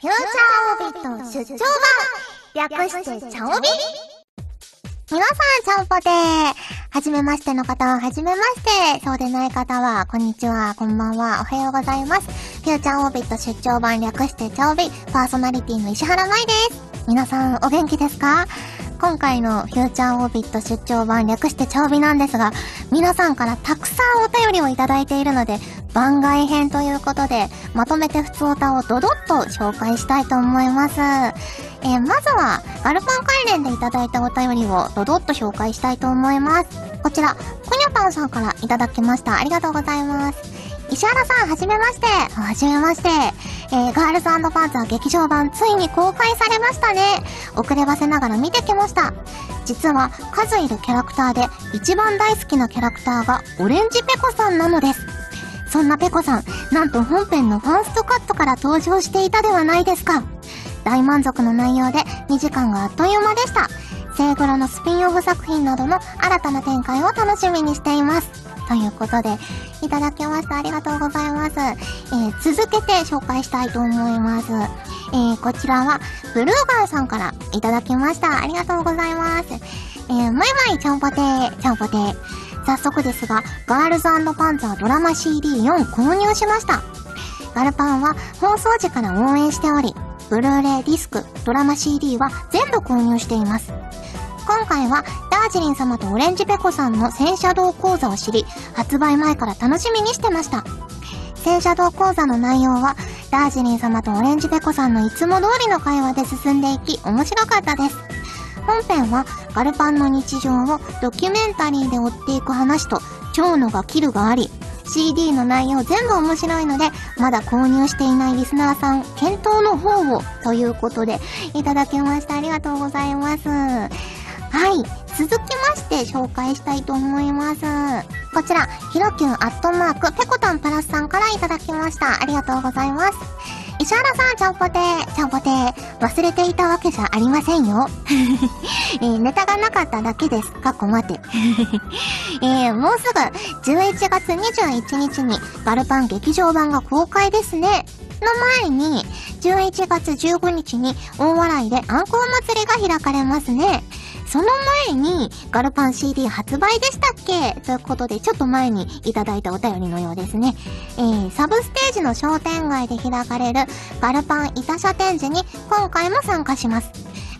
フューチャーオービット出張版略してチャオビ皆さん、ちゃんぽでー。はじめましての方は、はじめまして。そうでない方は、こんにちは、こんばんは、おはようございます。フューチャーオービット出張版略してチャオビ、パーソナリティの石原舞です。皆さん、お元気ですか今回のフューチャーオービット出張版略してチャオビなんですが、皆さんからたくさんお便りをいただいているので、番外編ということで、まとめて普通歌をドドッと紹介したいと思います。えー、まずは、ガルパン関連でいただいたお便りをドドッと紹介したいと思います。こちら、コニャパンさんからいただきました。ありがとうございます。石原さん、はじめまして。はじめまして。えー、ガールズパンツァー劇場版、ついに公開されましたね。遅ればせながら見てきました。実は、数いるキャラクターで、一番大好きなキャラクターが、オレンジペコさんなのです。そんなペコさん、なんと本編のファーストカットから登場していたではないですか。大満足の内容で、2時間があっという間でした。セイグラのスピンオフ作品などの新たな展開を楽しみにしています。ということで、いただきました。ありがとうございます。えー、続けて紹介したいと思います。えー、こちらは、ブルーガーさんからいただきました。ありがとうございます。えー、マイマイちゃんぽてー、ちゃんぽてー。早速ですが、ガールズパンツァードラマ CD4 購入しました。ガルパンは放送時から応援しており、ブルーレイディスク、ドラマ CD は全部購入しています。今回はダージリン様とオレンジペコさんの戦車道講座を知り、発売前から楽しみにしてました。戦車道講座の内容は、ダージリン様とオレンジペコさんのいつも通りの会話で進んでいき、面白かったです。本編は、ガルパンの日常をドキュメンタリーで追っていく話と、蝶野がキルがあり、CD の内容全部面白いので、まだ購入していないリスナーさん、検討の方を、ということで、いただきました。ありがとうございます。はい。続きまして紹介したいと思います。こちら、ひろきゅんアットマーク、ぺこたんプラスさんからいただきました。ありがとうございます。石原さん、ちゃんぽてー、ちゃんぽてー、忘れていたわけじゃありませんよ。えー、ネタがなかっただけです。かっこ待て。えー、もうすぐ、11月21日に、ガルパン劇場版が公開ですね。の前に、11月15日に、大笑いでアンコウ祭りが開かれますね。その前に、ガルパン CD 発売でしたっけ？ということで、ちょっと前にいただいたお便りのようですね。えー、サブステージの商店街で開かれるガルパン板車展示に今回も参加します。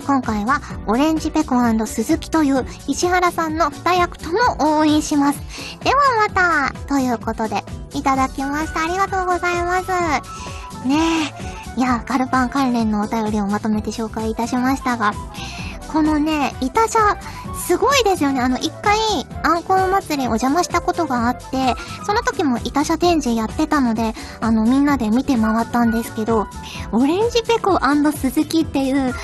今回は、オレンジペコ鈴木という石原さんの二役とも応援します。ではまたということで、いただきました。ありがとうございます。ねえ。いや、ガルパン関連のお便りをまとめて紹介いたしましたが、このね、いた車、すごいですよね。あの、一回、アンコウ祭りお邪魔したことがあって、その時もいた車展示やってたので、あの、みんなで見て回ったんですけど、オレンジペコ鈴木っていう、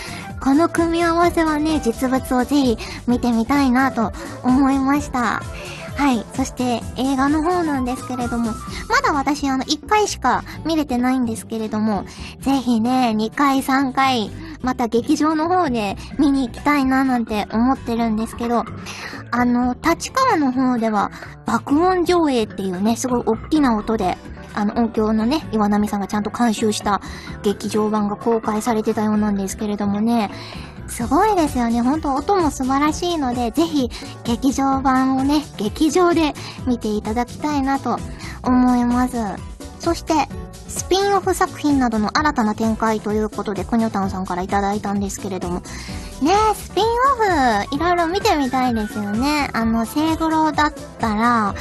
この組み合わせはね、実物をぜひ見てみたいなと思いました。はい。そして映画の方なんですけれども、まだ私あの1回しか見れてないんですけれども、ぜひね、2回3回、また劇場の方で見に行きたいななんて思ってるんですけど、あの、立川の方では爆音上映っていうね、すごい大きな音で、あの、音響のね、岩波さんがちゃんと監修した劇場版が公開されてたようなんですけれどもね、すごいですよね。ほんと音も素晴らしいので、ぜひ劇場版をね、劇場で見ていただきたいなと思います。そして、スピンオフ作品などの新たな展開ということで、コニョタンさんからいただいたんですけれども、ねえ、スピンオフ、いろいろ見てみたいですよね。あの、セイグロだったら、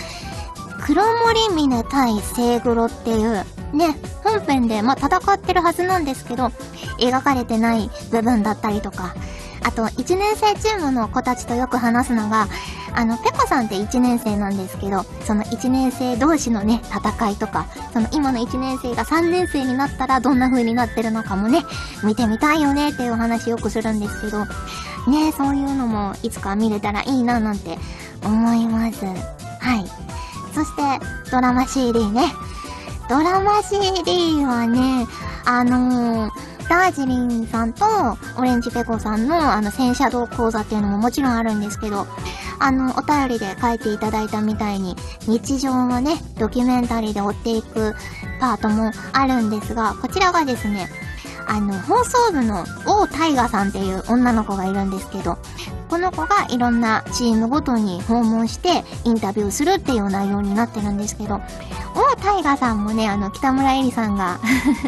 黒森峰対セイグロっていう、ね、本編で、まあ、戦ってるはずなんですけど、描かれてない部分だったりとか、あと、1年生チームの子たちとよく話すのが、あの、ペコさんって1年生なんですけど、その1年生同士のね、戦いとか、その今の1年生が3年生になったらどんな風になってるのかもね、見てみたいよねっていうお話よくするんですけど、ねそういうのもいつか見れたらいいななんて思います。はい。そして、ドラマ CD ね。ドラマ CD はね、あのーダージリンさんとオレンジペコさんのあの戦車道講座っていうのももちろんあるんですけど、あの、お便りで書いていただいたみたいに、日常をね、ドキュメンタリーで追っていくパートもあるんですが、こちらがですね、あの、放送部の王大河さんっていう女の子がいるんですけど、この子がいろんなチームごとに訪問してインタビューするっていう内容になってるんですけど、王大河さんもね、あの、北村えりさんが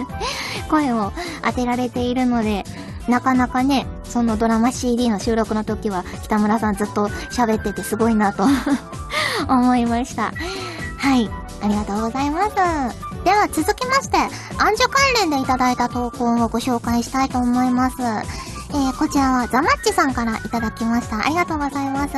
声を当てられているので、なかなかね、そのドラマ CD の収録の時は北村さんずっと喋っててすごいなと 思いました。はい。ありがとうございます。では続きまして、暗示関連でいただいた投稿をご紹介したいと思います。えー、こちらはザマッチさんからいただきました。ありがとうございます。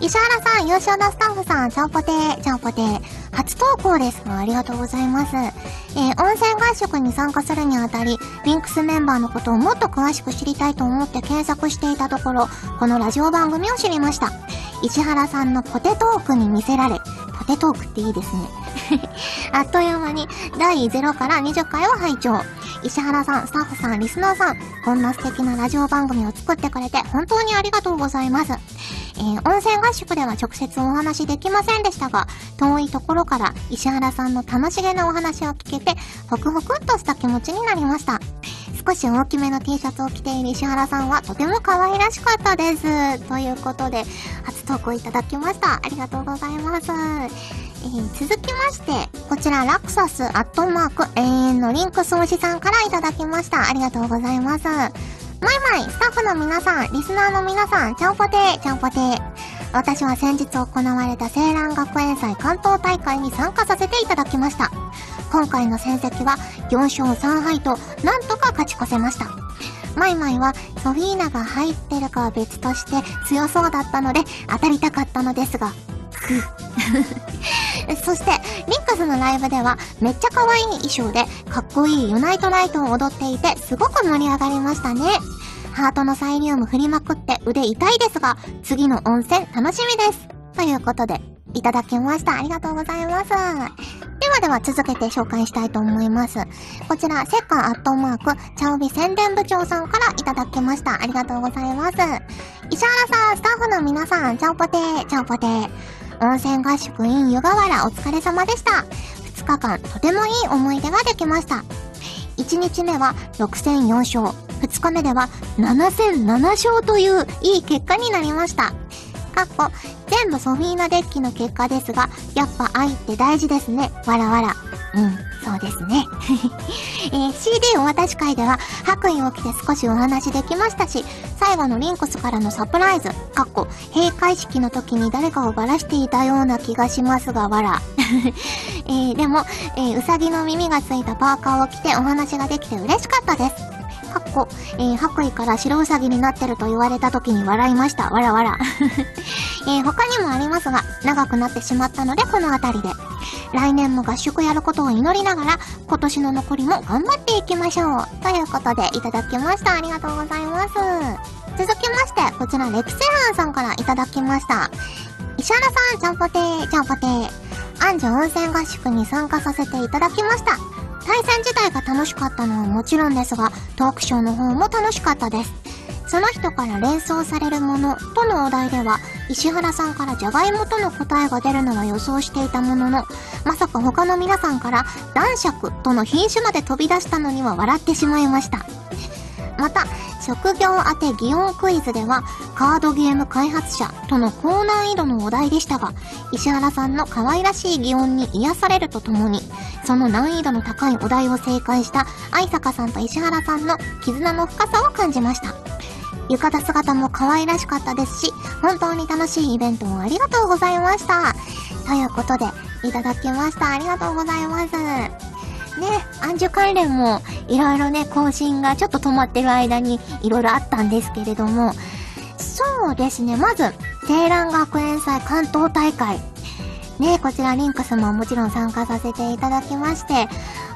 石原さん、優勝のスタッフさん、ちゃんぽてー、ちゃんぽてー。初投稿です。ありがとうございます。えー、温泉合宿に参加するにあたり、リンクスメンバーのことをもっと詳しく知りたいと思って検索していたところ、このラジオ番組を知りました。石原さんのポテトークに見せられ、ポテトークっていいですね。あっという間に第0から20回を拝聴。石原さん、スタッフさん、リスナーさん、こんな素敵なラジオ番組を作ってくれて本当にありがとうございます。えー、温泉合宿では直接お話できませんでしたが、遠いところから石原さんの楽しげなお話を聞けて、ホクホクっとした気持ちになりました。少し大きめの T シャツを着ている石原さんはとても可愛らしかったです。ということで、初投稿いただきました。ありがとうございます。えー、続きまして、こちら、ラクサスアットマーク永遠のリンク創始さんからいただきました。ありがとうございます。マイマイ、スタッフの皆さん、リスナーの皆さん、ちゃんぽてー、ちゃんぽてー。私は先日行われた青蘭学園祭関東大会に参加させていただきました。今回の戦績は4勝3敗と、なんとか勝ち越せました。マイマイはソフィーナが入ってるかは別として強そうだったので当たりたかったのですが、そして、リンクスのライブでは、めっちゃ可愛い衣装で、かっこいいユナイトライトを踊っていて、すごく盛り上がりましたね。ハートのサイリウム振りまくって腕痛いですが、次の温泉楽しみです。ということで、いただきました。ありがとうございます。ではでは続けて紹介したいと思います。こちら、セッカーアットマーク、チャオビ宣伝部長さんからいただきました。ありがとうございます。石原さん、スタッフの皆さん、チャオポテー、チャオポテー。温泉合宿 in 湯河原お疲れ様でした。2日間とてもいい思い出ができました。1日目は6戦4勝、2日目では7戦7勝といういい結果になりました。かっこ、全部ソフィーナデッキの結果ですが、やっぱ愛って大事ですね。わらわら。うん、そうですね。えー、CD お渡し会では白衣を着て少しお話できましたし、最後のリンクスからのサプライズ、かっこ、閉会式の時に誰かをばらしていたような気がしますが、わら。えー、でも、えー、うさぎの耳がついたパーカーを着てお話ができて嬉しかったです。かっこ、えー、白衣から白ウサギになってると言われた時に笑いました。わらわら。えー、他にもありますが、長くなってしまったのでこの辺りで。来年も合宿やることを祈りながら、今年の残りも頑張っていきましょう。ということで、いただきました。ありがとうございます。続きまして、こちら、レクセランさんからいただきました。石原さん、ちゃんぽてー、ちゃんぽてー。安城温泉合宿に参加させていただきました。対戦自体が楽しかったのはもちろんですが、トークショーの方も楽しかったです。その人から連想されるものとのお題では、石原さんからじゃがいもとの答えが出るのは予想していたものの、まさか他の皆さんから男爵との品種まで飛び出したのには笑ってしまいました。また、職業当て擬音クイズでは、カードゲーム開発者との高難易度のお題でしたが、石原さんの可愛らしい擬音に癒されるとともに、その難易度の高いお題を正解した愛坂さんと石原さんの絆の深さを感じました。浴衣姿も可愛らしかったですし、本当に楽しいイベントをありがとうございました。ということで、いただきました。ありがとうございます。ね、暗樹関連もいろいろね、更新がちょっと止まってる間にいろいろあったんですけれども、そうですね、まず、青蘭学園祭関東大会。ね、こちらリンクスももちろん参加させていただきまして、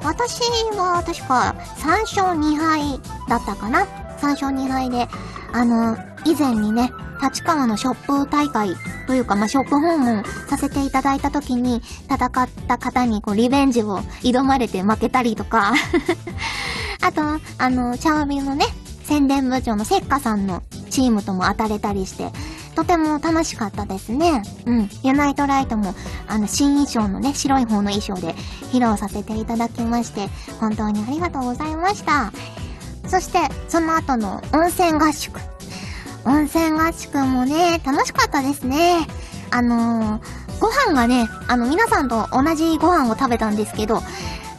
私は確か3勝2敗だったかな ?3 勝2敗で、あの、以前にね、立川のショップ大会というか、まあ、ショップ訪問させていただいた時に、戦った方にこう、リベンジを挑まれて負けたりとか あと、あの、チャービーのね、宣伝部長のセッカさんのチームとも当たれたりして、とても楽しかったですね。うん。ユナイトライトも、あの、新衣装のね、白い方の衣装で披露させていただきまして、本当にありがとうございました。そして、その後の温泉合宿。温泉合宿もね、楽しかったですね。あのー、ご飯がね、あの、皆さんと同じご飯を食べたんですけど、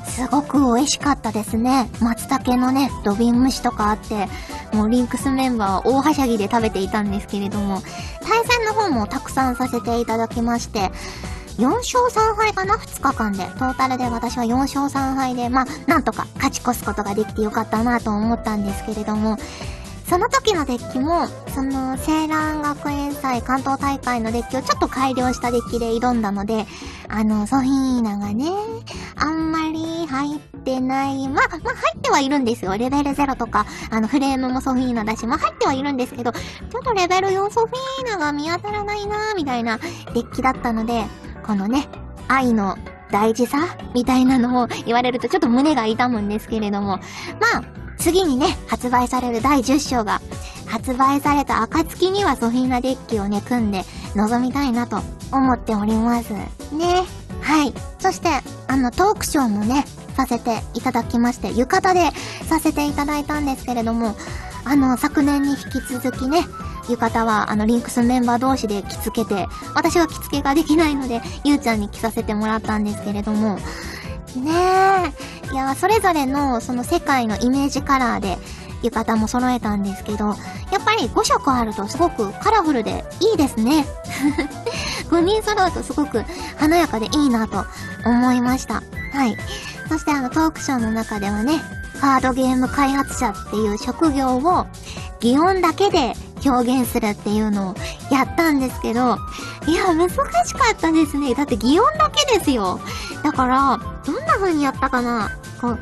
すごく美味しかったですね。松茸のね、土瓶蒸しとかあって、もうリンクスメンバー大はしゃぎで食べていたんですけれども、対戦の方もたくさんさせていただきまして、4勝3敗かな ?2 日間で。トータルで私は4勝3敗で、まあ、なんとか勝ち越すことができてよかったなと思ったんですけれども、その時のデッキも、その、青蘭学園祭関東大会のデッキをちょっと改良したデッキで挑んだので、あの、ソフィーナがね、あんまり入ってない。まあ、まあ入ってはいるんですよ。レベル0とか、あの、フレームもソフィーナだし、まあ入ってはいるんですけど、ちょっとレベル4ソフィーナが見当たらないなーみたいなデッキだったので、このね、愛の大事さみたいなのを言われるとちょっと胸が痛むんですけれども、まあ、次にね、発売される第10章が、発売された暁にはソフィーナデッキをね、組んで臨みたいなと思っております。ね。はい。そして、あの、トークショーもね、させていただきまして、浴衣でさせていただいたんですけれども、あの、昨年に引き続きね、浴衣は、あの、リンクスメンバー同士で着付けて、私は着付けができないので、ゆうちゃんに着させてもらったんですけれども、ねえ。いや、それぞれのその世界のイメージカラーで浴衣も揃えたんですけど、やっぱり5色あるとすごくカラフルでいいですね。5人揃うとすごく華やかでいいなと思いました。はい。そしてあのトークショーの中ではね、カードゲーム開発者っていう職業を擬音だけで表現するっていうのをやったんですけど、いや、難しかったですね。だって擬音だけですよ。だから、どんな風にやったかなこう、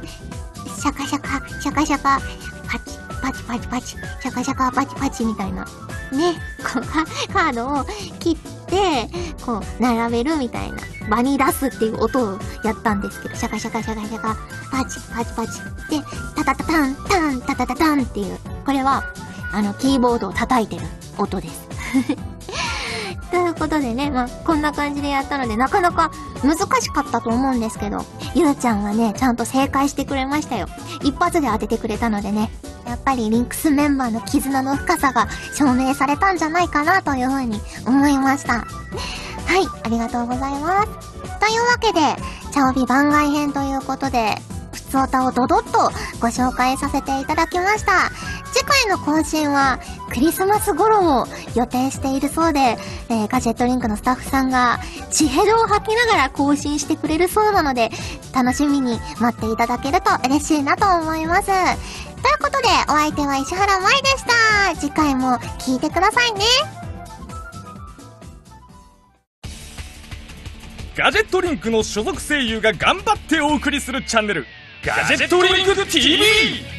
シャカシャカ、シャカシャカ、パチ、パチパチパチ、シャカシャカ、パチパチみたいな。ね、こうカードを切って、こう、並べるみたいな。場に出すっていう音をやったんですけど、シャカシャカシャカシャカ、パチパチパチ。で、タタタタン、タン、タタタタンっていう。これは、あの、キーボードを叩いてる音です。ということでね、まあ、こんな感じでやったので、なかなか難しかったと思うんですけど、ゆうちゃんはね、ちゃんと正解してくれましたよ。一発で当ててくれたのでね、やっぱりリンクスメンバーの絆の深さが証明されたんじゃないかなというふうに思いました。はい、ありがとうございます。というわけで、チャオビ番外編ということで、ふつおたをドドッとご紹介させていただきました。次回の更新はクリスマス頃を予定しているそうで、えー、ガジェットリンクのスタッフさんが地ヘドを吐きながら更新してくれるそうなので、楽しみに待っていただけると嬉しいなと思います。ということで、お相手は石原舞でした。次回も聞いてくださいね。ガジェットリンクの所属声優が頑張ってお送りするチャンネル、ガジェットリンク TV!